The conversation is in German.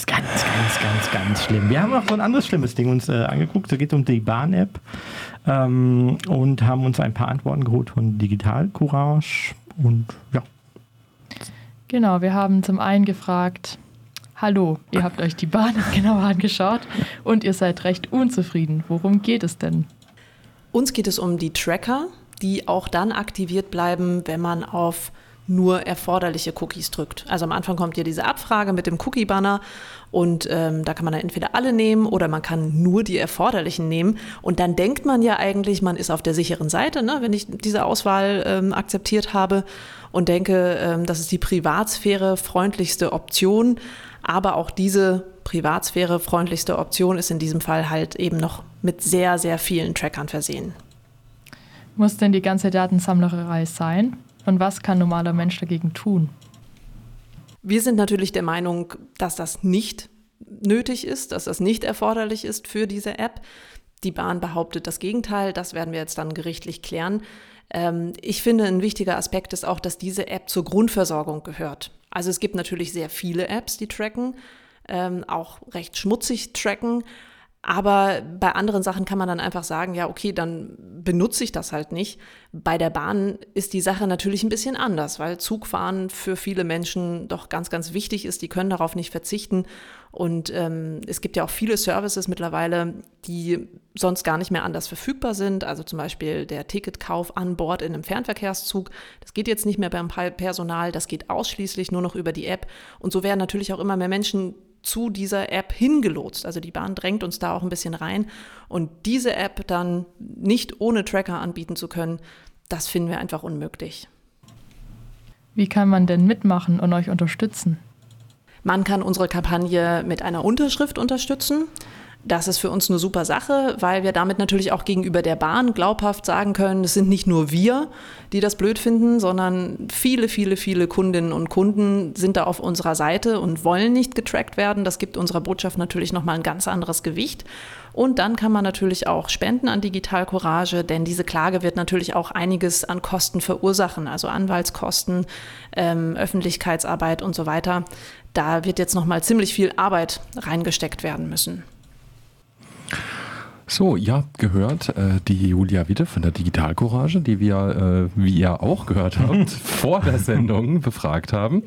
ist ganz, ganz, ganz, ganz schlimm. Wir haben noch so ein anderes schlimmes Ding uns äh, angeguckt. Es geht um die Bahn-App ähm, und haben uns ein paar Antworten geholt von Digital Courage und ja. Genau, wir haben zum einen gefragt, hallo, ihr habt euch die Bahn genauer angeschaut und ihr seid recht unzufrieden. Worum geht es denn? Uns geht es um die Tracker, die auch dann aktiviert bleiben, wenn man auf nur erforderliche Cookies drückt. Also am Anfang kommt ja diese Abfrage mit dem Cookie-Banner und ähm, da kann man dann entweder alle nehmen oder man kann nur die erforderlichen nehmen. Und dann denkt man ja eigentlich, man ist auf der sicheren Seite, ne, wenn ich diese Auswahl ähm, akzeptiert habe und denke, ähm, das ist die Privatsphäre freundlichste Option. Aber auch diese Privatsphäre freundlichste Option ist in diesem Fall halt eben noch mit sehr, sehr vielen Trackern versehen. Muss denn die ganze Datensammlerei sein? Und was kann normaler Mensch dagegen tun? Wir sind natürlich der Meinung, dass das nicht nötig ist, dass das nicht erforderlich ist für diese App. Die Bahn behauptet das Gegenteil. Das werden wir jetzt dann gerichtlich klären. Ähm, ich finde, ein wichtiger Aspekt ist auch, dass diese App zur Grundversorgung gehört. Also es gibt natürlich sehr viele Apps, die tracken, ähm, auch recht schmutzig tracken. Aber bei anderen Sachen kann man dann einfach sagen, ja, okay, dann benutze ich das halt nicht. Bei der Bahn ist die Sache natürlich ein bisschen anders, weil Zugfahren für viele Menschen doch ganz, ganz wichtig ist. Die können darauf nicht verzichten. Und ähm, es gibt ja auch viele Services mittlerweile, die sonst gar nicht mehr anders verfügbar sind. Also zum Beispiel der Ticketkauf an Bord in einem Fernverkehrszug. Das geht jetzt nicht mehr beim Personal, das geht ausschließlich nur noch über die App. Und so werden natürlich auch immer mehr Menschen zu dieser App hingelotst. Also die Bahn drängt uns da auch ein bisschen rein. Und diese App dann nicht ohne Tracker anbieten zu können, das finden wir einfach unmöglich. Wie kann man denn mitmachen und euch unterstützen? Man kann unsere Kampagne mit einer Unterschrift unterstützen. Das ist für uns eine super Sache, weil wir damit natürlich auch gegenüber der Bahn glaubhaft sagen können, es sind nicht nur wir, die das blöd finden, sondern viele, viele, viele Kundinnen und Kunden sind da auf unserer Seite und wollen nicht getrackt werden. Das gibt unserer Botschaft natürlich nochmal ein ganz anderes Gewicht. Und dann kann man natürlich auch spenden an Digital Courage, denn diese Klage wird natürlich auch einiges an Kosten verursachen, also Anwaltskosten, ähm, Öffentlichkeitsarbeit und so weiter. Da wird jetzt nochmal ziemlich viel Arbeit reingesteckt werden müssen. So, ihr habt gehört, äh, die Julia Witte von der Digitalcourage, die wir, äh, wie ihr auch gehört habt, vor der Sendung befragt haben.